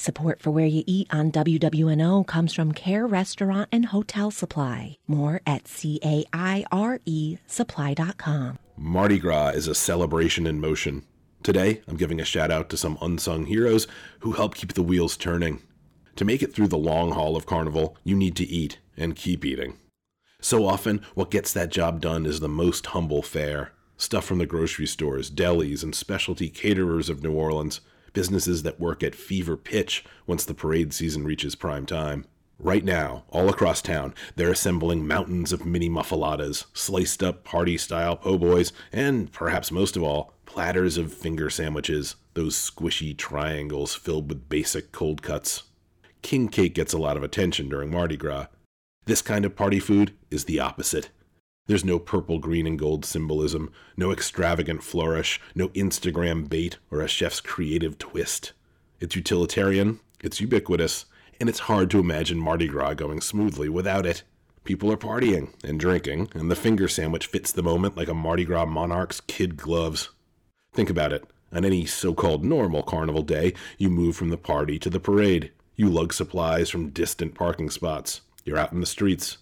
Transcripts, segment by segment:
Support for Where Y'Eat on WWNO comes from Caire Restaurant and Hotel Supply. More at C-A-I-R-E supply.com. Mardi Gras is a celebration in motion. Today, I'm giving a shout out to some unsung heroes who help keep the wheels turning. To make it through the long haul of Carnival, you need to eat and keep eating. So often, what gets that job done is the most humble fare. Stuff from the grocery stores, delis, and specialty caterers of New Orleans businesses that work at fever pitch once the parade season reaches prime time. Right now, all across town, they're assembling mountains of mini muffulettas, sliced up party style po' boys, and perhaps most of all, platters of finger sandwiches, those squishy triangles filled with basic cold cuts. King cake gets a lot of attention during Mardi Gras. This kind of party food is the opposite. There's no purple, green, and gold symbolism, no extravagant flourish, no Instagram bait, or a chef's creative twist. It's utilitarian, it's ubiquitous, and it's hard to imagine Mardi Gras going smoothly without it. People are partying and drinking, and the finger sandwich fits the moment like a Mardi Gras monarch's kid gloves. Think about it. On any so called normal carnival day, you move from the party to the parade. You lug supplies from distant parking spots. You're out in the streets.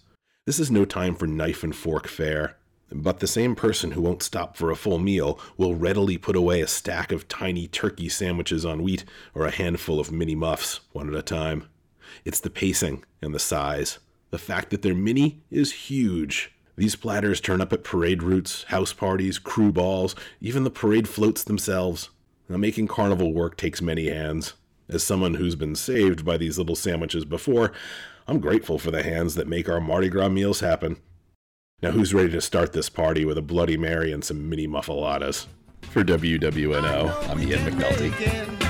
This is no time for knife and fork fare. But the same person who won't stop for a full meal will readily put away a stack of tiny turkey sandwiches on wheat or a handful of mini muffs, one at a time. It's the pacing and the size. The fact that they're mini is huge. These platters turn up at parade routes, house parties, krewe balls, even the parade floats themselves. Now, making carnival work takes many hands. As someone who's been saved by these little sandwiches before, I'm grateful for the hands that make our Mardi Gras meals happen. Now, who's ready to start this party with a Bloody Mary and some mini muffulettas? For WWNO, I'm Ian McNulty.